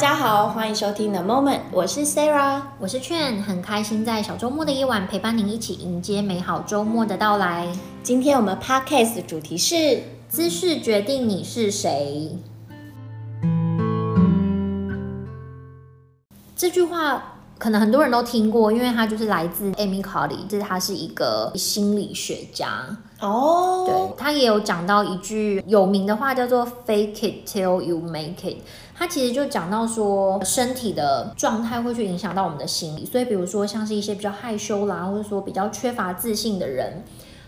家好，欢迎收听 The Moment，我是 Sarah，我是劝，很开心在小周末的夜晚陪伴您一起迎接美好周末的到来。今天我们 Podcast 的主题是姿势决定你是谁。这句话。可能很多人都听过，因为他就是来自 Amy Cuddy，就是他是一个心理学家哦。对，他也有讲到一句有名的话，叫做 “Fake it till you make it”。他其实就讲到说，身体的状态会去影响到我们的心理。所以，比如说像是一些比较害羞啦，或者说比较缺乏自信的人，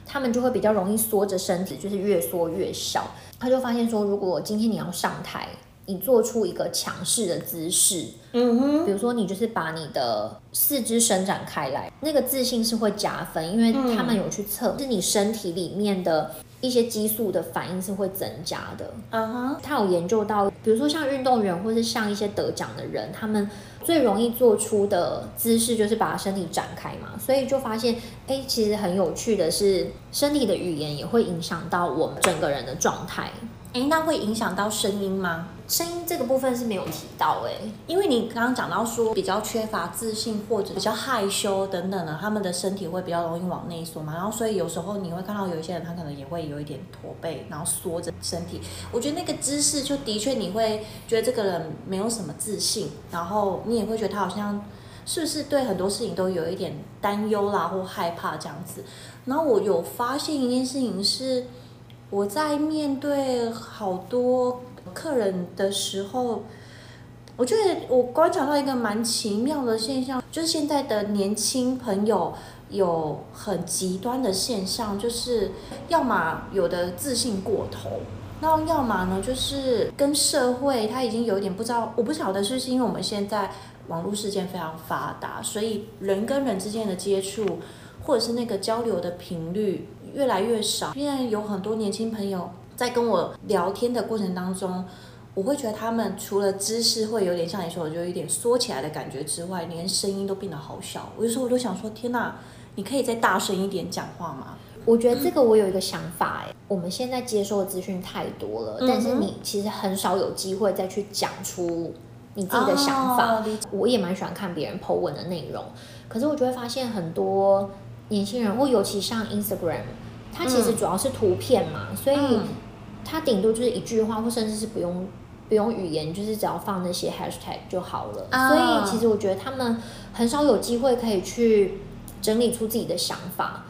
他们就会比较容易缩着身体，就是越缩越小。他就发现说，如果今天你要上台，你做出一个强势的姿势，嗯哼，比如说你就是把你的四肢伸展开来，那个自信是会加分，因为他们有去测，是你身体里面的一些激素的反应是会增加的。嗯哼，他有研究到，比如说像运动员或是像一些得奖的人，他们最容易做出的姿势就是把身体展开嘛，所以就发现，哎，其实很有趣的是，身体的语言也会影响到我们整个人的状态。哎，那会影响到声音吗？声音这个部分是没有提到哎，因为你刚刚讲到说比较缺乏自信或者比较害羞等等的，他们的身体会比较容易往内缩嘛，然后所以有时候你会看到有一些人他可能也会有一点驼背，然后缩着身体。我觉得那个姿势就的确你会觉得这个人没有什么自信，然后你也会觉得他好像是不是对很多事情都有一点担忧啦或害怕这样子。然后我有发现一件事情是。我在面对好多客人的时候，我觉得我观察到一个蛮奇妙的现象，就是现在的年轻朋友有很极端的现象，就是要么有的自信过头，那要么呢就是跟社会他已经有一点不知道，我不晓得是不是因为我们现在网络世界非常发达，所以人跟人之间的接触或者是那个交流的频率。越来越少。现在有很多年轻朋友在跟我聊天的过程当中，我会觉得他们除了姿势会有点像你说的，就有一点缩起来的感觉之外，连声音都变得好小。有时候我都想说，天哪，你可以再大声一点讲话吗？我觉得这个我有一个想法，哎，我们现在接收的资讯太多了，但是你其实很少有机会再去讲出你自己的想法。哦，我也蛮喜欢看别人 po 文的内容，可是我就会发现很多年轻人，或尤其像 Instagram。它其实主要是图片嘛，嗯、所以它顶多就是一句话，或甚至是不用不用语言，就是只要放那些 hashtag 就好了。哦、所以其实我觉得他们很少有机会可以去整理出自己的想法。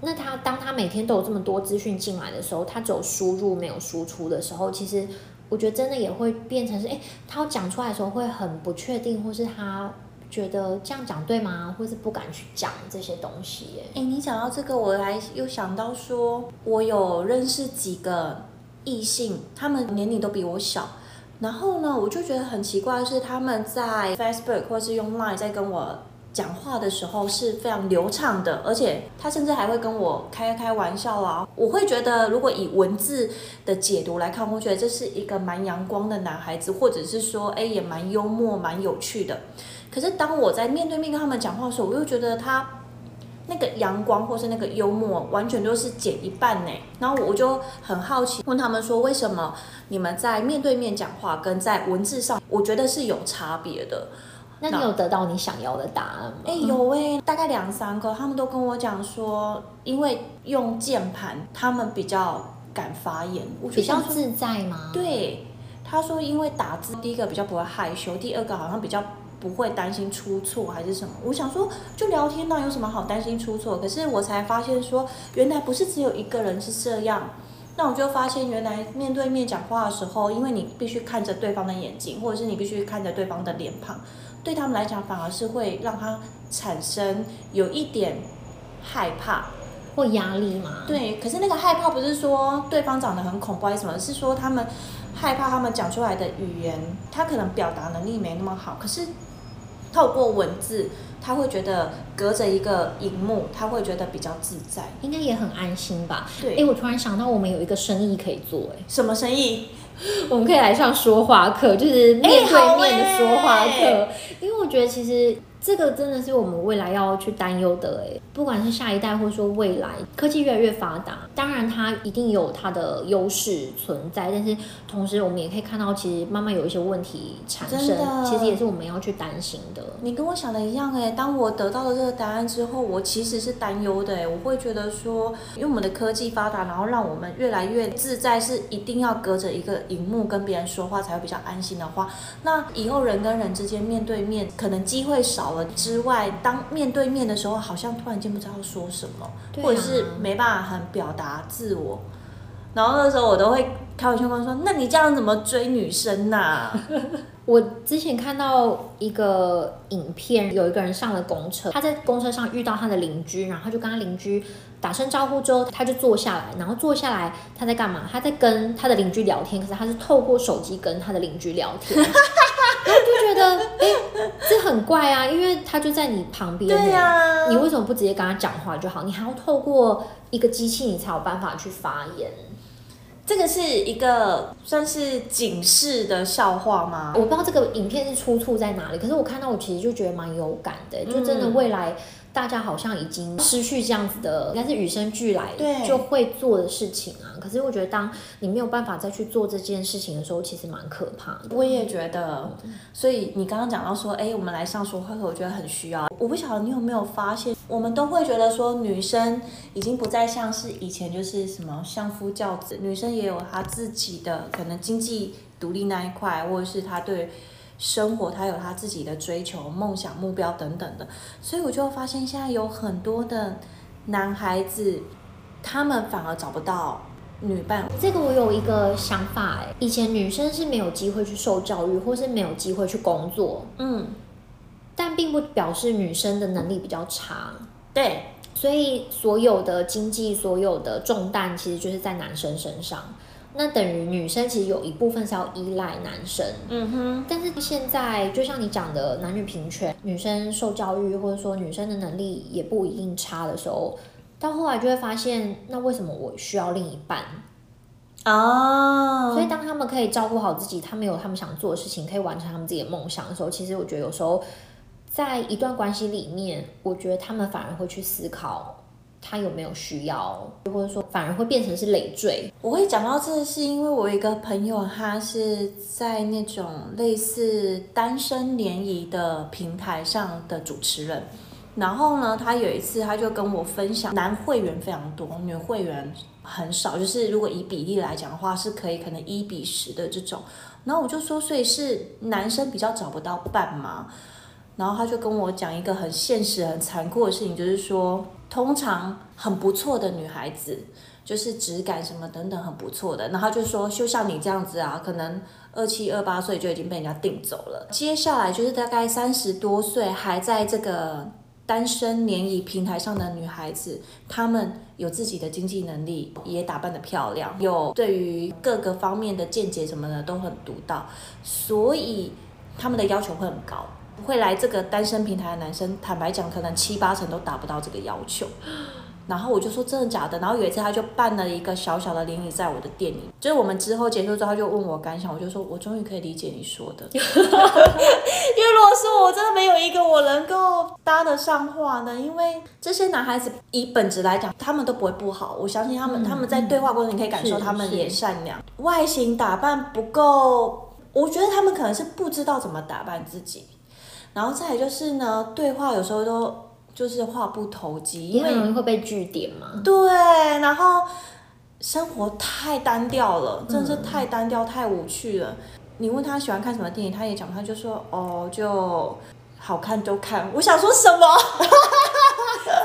那他当他每天都有这么多资讯进来的时候，他只有输入没有输出的时候，其实我觉得真的也会变成是，哎，他要讲出来的时候会很不确定，或是他。觉得这样讲对吗？或是不敢去讲这些东西？哎，你讲到这个，我还又想到说，我有认识几个异性，他们年龄都比我小，然后呢，我就觉得很奇怪是，他们在 Facebook 或是用 Line 在跟我讲话的时候是非常流畅的，而且他甚至还会跟我开开玩笑啊。我会觉得，如果以文字的解读来看，我觉得这是一个蛮阳光的男孩子，或者是说，哎，也蛮幽默、蛮有趣的。可是当我在面对面跟他们讲话的时候，我又觉得他那个阳光或是那个幽默完全都是减一半呢。然后我就很好奇问他们说，为什么你们在面对面讲话跟在文字上，我觉得是有差别的。那你有得到你想要的答案吗？哎，有哎，大概两三个，他们都跟我讲说，因为用键盘，他们比较敢发言，比较自在吗？对，他说因为打字，第一个比较不会害羞，第二个好像比较。不会担心出错还是什么？我想说，就聊天呢，有什么好担心出错？可是我才发现说，原来不是只有一个人是这样。那我就发现，原来面对面讲话的时候，因为你必须看着对方的眼睛，或者是你必须看着对方的脸庞，对他们来讲，反而是会让他产生有一点害怕或压力嘛。对，可是那个害怕不是说对方长得很恐怖还是什么，是说他们害怕他们讲出来的语言，他可能表达能力没那么好，可是。透过文字，他会觉得隔着一个荧幕，他会觉得比较自在，应该也很安心吧？对。哎，我突然想到，我们有一个生意可以做，哎，什么生意？我们可以来上说话课，就是面对面的说话课。因为我觉得其实这个真的是我们未来要去担忧的哎，不管是下一代，或者说未来科技越来越发达，当然它一定有它的优势存在，但是同时我们也可以看到，其实慢慢有一些问题产生，其实也是我们要去担心的。你跟我想的一样哎，当我得到了这个答案之后，我其实是担忧的哎，我会觉得说，因为我们的科技发达，然后让我们越来越自在，是一定要隔着一个荧幕跟别人说话才会比较安心的话，那以后人跟人之间面对面，可能机会少。之外，当面对面的时候，好像突然间不知道说什么，啊、或者是没办法很表达自我。然后那时候我都会开玩笑跟说：“那你这样怎么追女生呢、啊？”我之前看到一个影片，有一个人上了公车，他在公车上遇到他的邻居，然后他就跟他邻居打声招呼之后，他就坐下来，然后坐下来他在干嘛？他在跟他的邻居聊天，可是他是透过手机跟他的邻居聊天。哎、欸，这很怪啊，因为他就在你旁边，对呀、啊，你为什么不直接跟他讲话就好？你还要透过一个机器，你才有办法去发言。这个是一个算是警示的笑话吗？我不知道这个影片是出处在哪里，可是我看到我其实就觉得蛮有感的，就真的未来。大家好像已经失去这样子的，应该是与生俱来就会做的事情啊。可是我觉得，当你没有办法再去做这件事情的时候，其实蛮可怕的。我也觉得，所以你刚刚讲到说，哎，我们来上说话课，我觉得很需要。我不晓得你有没有发现，我们都会觉得说，女生已经不再像是以前，就是什么相夫教子，女生也有她自己的可能经济独立那一块，或者是她对。生活，他有他自己的追求、梦想、目标等等的，所以我就发现现在有很多的男孩子，他们反而找不到女伴。这个我有一个想法，哎，以前女生是没有机会去受教育，或是没有机会去工作，嗯，但并不表示女生的能力比较差，对，所以所有的经济、所有的重担，其实就是在男生身上。那等于女生其实有一部分是要依赖男生，嗯哼。但是现在就像你讲的，男女平权，女生受教育或者说女生的能力也不一定差的时候，到后来就会发现，那为什么我需要另一半？哦。所以当他们可以照顾好自己，他们有他们想做的事情，可以完成他们自己的梦想的时候，其实我觉得有时候在一段关系里面，我觉得他们反而会去思考。他有没有需要，或者说反而会变成是累赘？我会讲到这，是因为我有一个朋友，他是在那种类似单身联谊的平台上的主持人。然后呢，他有一次他就跟我分享，男会员非常多，女会员很少，就是如果以比例来讲的话，是可以可能一比十的这种。然后我就说，所以是男生比较找不到伴吗？然后他就跟我讲一个很现实、很残酷的事情，就是说。通常很不错的女孩子，就是质感什么等等很不错的，然后就说，就像你这样子啊，可能二七二八岁就已经被人家订走了。接下来就是大概三十多岁还在这个单身联谊平台上的女孩子，她们有自己的经济能力，也打扮得漂亮，有对于各个方面的见解什么的都很独到，所以他们的要求会很高。会来这个单身平台的男生，坦白讲，可能七八成都达不到这个要求。然后我就说真的假的？然后有一次他就办了一个小小的联谊在我的店里，就是我们之后结束之后，他就问我感想，我就说我终于可以理解你说的，因为如果是我真的没有一个我能够搭得上话呢，因为这些男孩子以本质来讲，他们都不会不好，我相信他们，嗯、他们在对话过程你可以感受他们也善良，外形打扮不够，我觉得他们可能是不知道怎么打扮自己。然后再来就是呢，对话有时候都就是话不投机，因为容易会被据点嘛。对，然后生活太单调了，真的是太单调、太无趣了。你问他喜欢看什么电影，他也讲，他就说哦，就好看都看。我想说什么？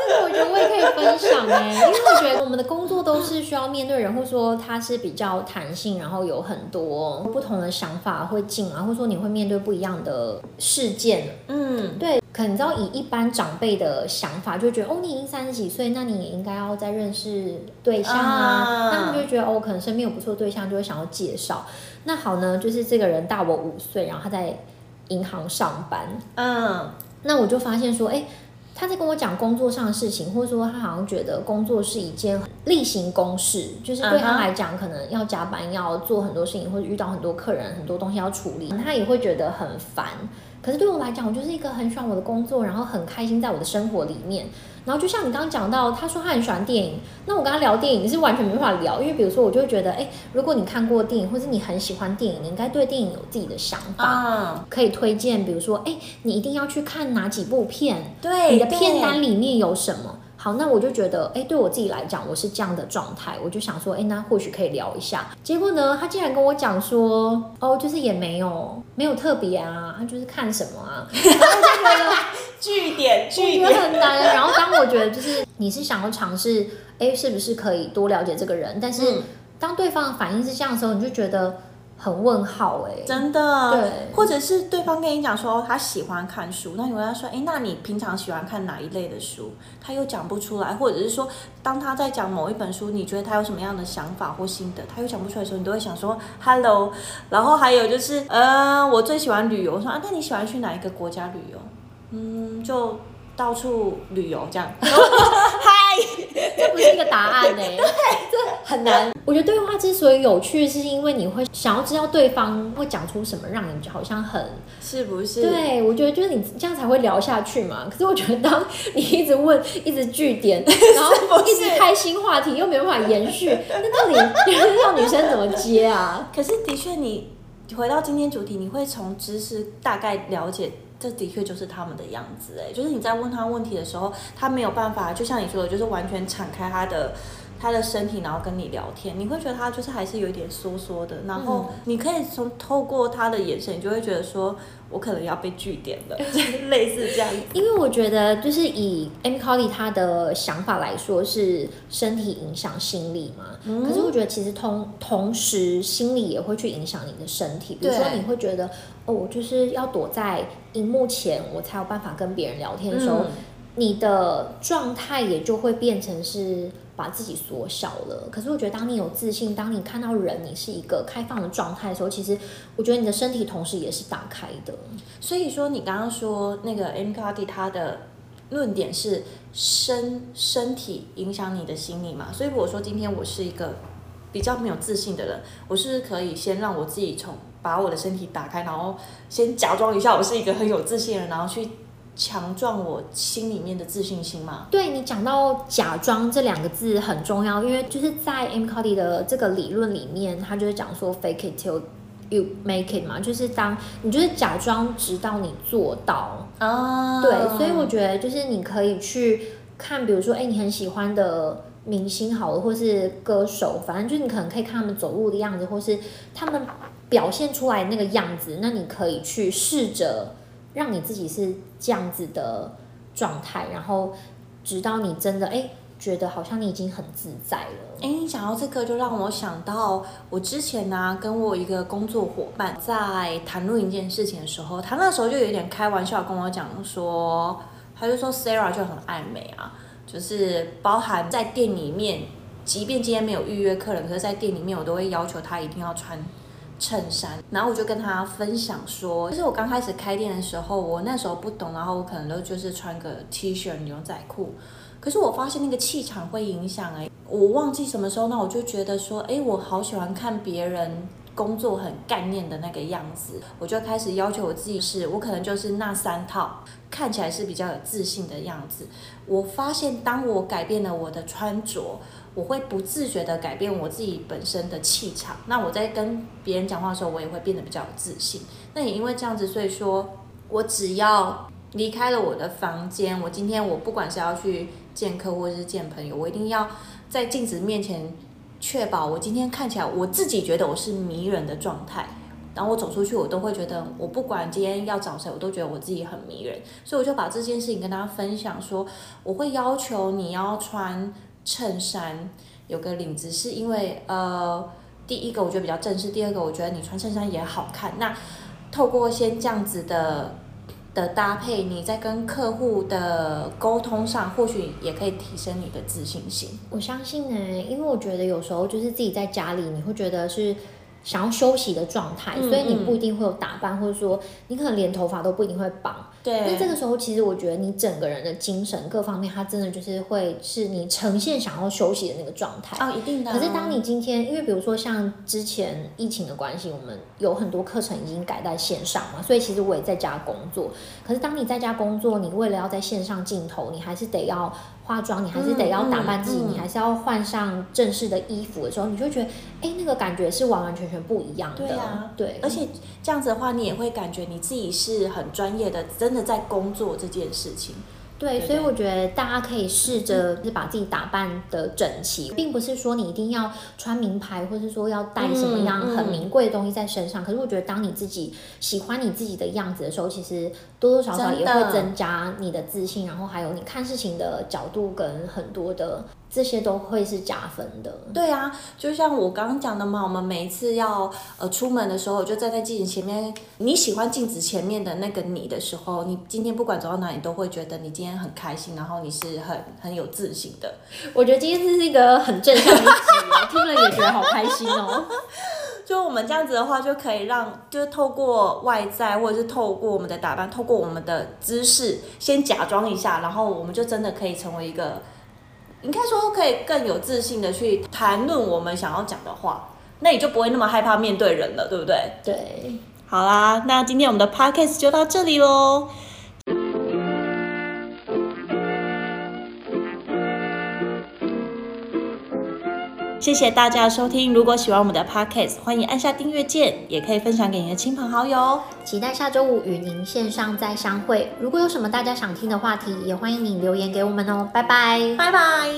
这个我觉得我也可以分享哎，因为我觉得我们的工作都是需要面对人，或者说他是比较弹性，然后有很多不同的想法会进啊，或者说你会面对不一样的事件。嗯，对，可能你知道以一般长辈的想法，就觉得哦，你已经三十几岁，那你也应该要再认识对象啊。那他们就会觉得哦，可能身边有不错的对象，就会想要介绍。那好呢，就是这个人大我五岁，然后他在银行上班。嗯，那我就发现说，哎。他在跟我讲工作上的事情，或者说他好像觉得工作是一件例行公事，就是对他来讲，可能要加班，要做很多事情，或者遇到很多客人，很多东西要处理，他也会觉得很烦。可是对我来讲，我就是一个很喜欢我的工作，然后很开心在我的生活里面。然后就像你刚刚讲到，他说他很喜欢电影，那我跟他聊电影是完全没办法聊，因为比如说我就会觉得，哎，如果你看过电影，或是你很喜欢电影，你应该对电影有自己的想法，可以推荐，比如说，哎，你一定要去看哪几部片，对，你的片单里面有什么？好，那我就觉得，哎，对我自己来讲，我是这样的状态，我就想说，哎，那或许可以聊一下。结果呢，他竟然跟我讲说，哦，就是也没有，没有特别啊，他就是看什么啊，然后我就觉得 据点，据点很难。然后当我觉得就是你是想要尝试，哎，是不是可以多了解这个人？但是当对方的反应是这样的时候，你就觉得。很问号哎、欸，真的，对，或者是对方跟你讲说他喜欢看书，那你问他说，哎，那你平常喜欢看哪一类的书？他又讲不出来，或者是说，当他在讲某一本书，你觉得他有什么样的想法或心得，他又讲不出来的时候，你都会想说，hello。然后还有就是，呃，我最喜欢旅游，我说啊，那你喜欢去哪一个国家旅游？嗯，就。到处旅游这样，不是一个答案呢、欸，这很难。我觉得对话之所以有趣，是因为你会想要知道对方会讲出什么，让你好像很是不是？对，我觉得就是你这样才会聊下去嘛。可是我觉得当你一直问，一直据点，然后一直开新话题，又没办法延续，那到底让女生怎么接啊？可是的确，你回到今天主题，你会从知识大概了解。这的确就是他们的样子哎，就是你在问他问题的时候，他没有办法，就像你说的，就是完全敞开他的他的身体，然后跟你聊天，你会觉得他就是还是有一点缩缩的，然后你可以从透过他的眼神，你就会觉得说。我可能要被据点了，类似这样。因为我觉得，就是以 Amy Cuddy 他的想法来说，是身体影响心理嘛。嗯、可是我觉得，其实同同时，心理也会去影响你的身体。比如说，你会觉得，哦，我就是要躲在荧幕前，我才有办法跟别人聊天的时候，嗯、你的状态也就会变成是。把自己缩小了，可是我觉得，当你有自信，当你看到人，你是一个开放的状态的时候，其实我觉得你的身体同时也是打开的。所以说，你刚刚说那个 Amy Cuddy 他的论点是身身体影响你的心理嘛？所以如果说今天我是一个比较没有自信的人，我是不是可以先让我自己从把我的身体打开，然后先假装一下我是一个很有自信的人，然后去。强壮我心里面的自信心嘛？对，你讲到“假装”这两个字很重要，因为就是在 Amy Cuddy 的这个理论里面，他就是讲说 “fake it till you make it” 嘛，就是当你就是假装，直到你做到啊。对，所以我觉得就是你可以去看，比如说，哎，你很喜欢的明星好了，或是歌手，反正就是你可能可以看他们走路的样子，或是他们表现出来那个样子，那你可以去试着。让你自己是这样子的状态，然后直到你真的哎觉得好像你已经很自在了。哎，你讲到这个，就让我想到我之前呢、跟我一个工作伙伴在谈论一件事情的时候，他那时候就有点开玩笑跟我讲说，他就说 Sarah 就很爱美啊，就是包含在店里面，即便今天没有预约客人，可是在店里面我都会要求他一定要穿。衬衫，然后我就跟他分享说，就是我刚开始开店的时候，我那时候不懂，然后我可能都就是穿个 T 恤、牛仔裤，可是我发现那个气场会影响哎，我忘记什么时候，那我就觉得说，哎，我好喜欢看别人工作很干练的那个样子，我就开始要求我自己是，我可能就是那三套，看起来是比较有自信的样子。我发现当我改变了我的穿着。我会不自觉地改变我自己本身的气场，那我在跟别人讲话的时候，我也会变得比较有自信。那也因为这样子，所以说我只要离开了我的房间，我今天我不管是要去见客户或是见朋友，我一定要在镜子面前确保我今天看起来我自己觉得我是迷人的状态。然后我走出去，我都会觉得我不管今天要找谁，我都觉得我自己很迷人。所以我就把这件事情跟大家分享说，我会要求你要穿。衬衫有个领子，是因为呃，第一个我觉得比较正式，第二个我觉得你穿衬衫也好看。那透过先这样子的的搭配，你在跟客户的沟通上，或许也可以提升你的自信心。我相信呢，因为我觉得有时候就是自己在家里，你会觉得是想要休息的状态，嗯、所以你不一定会有打扮，或者说你可能连头发都不一定会绑。对。那这个时候，其实我觉得你整个人的精神各方面，它真的就是会是你呈现想要休息的那个状态。哦，一定的。可是当你今天，因为比如说像之前疫情的关系，我们有很多课程已经改在线上嘛，所以其实我也在家工作。可是当你在家工作，你为了要在线上镜头，你还是得要。化妆，你还是得要打扮自己，嗯嗯、你还是要换上正式的衣服的时候，你就觉得，哎，那个感觉是完完全全不一样的。对啊，对。而且这样子的话，你也会感觉你自己是很专业的，真的在工作这件事情。对，所以我觉得大家可以试着是把自己打扮的整齐，并不是说你一定要穿名牌，或是说要带什么样很名贵的东西在身上。可是我觉得，当你自己喜欢你自己的样子的时候，其实多多少少也会增加你的自信，然后还有你看事情的角度跟很多的。这些都会是加分的。对啊，就像我刚刚讲的嘛，我们每一次要呃出门的时候，我就站在镜子前面。你喜欢镜子前面的那个你的时候，你今天不管走到哪里，都会觉得你今天很开心，然后你是很很有自信的。我觉得今天这是一个很正向的我听了也觉得好开心哦。就我们这样子的话，就可以让就是透过外在，或者是透过我们的打扮，透过我们的姿势，先假装一下，然后我们就真的可以成为一个。应该说可以更有自信的去谈论我们想要讲的话，那你就不会那么害怕面对人了，对不对？对，好啦，那今天我们的 podcast 就到这里喽。谢谢大家的收听。如果喜欢我们的 podcast，欢迎按下订阅键，也可以分享给您的亲朋好友哦。期待下周五与您线上再相会。如果有什么大家想听的话题，也欢迎你留言给我们哦。拜拜，拜拜。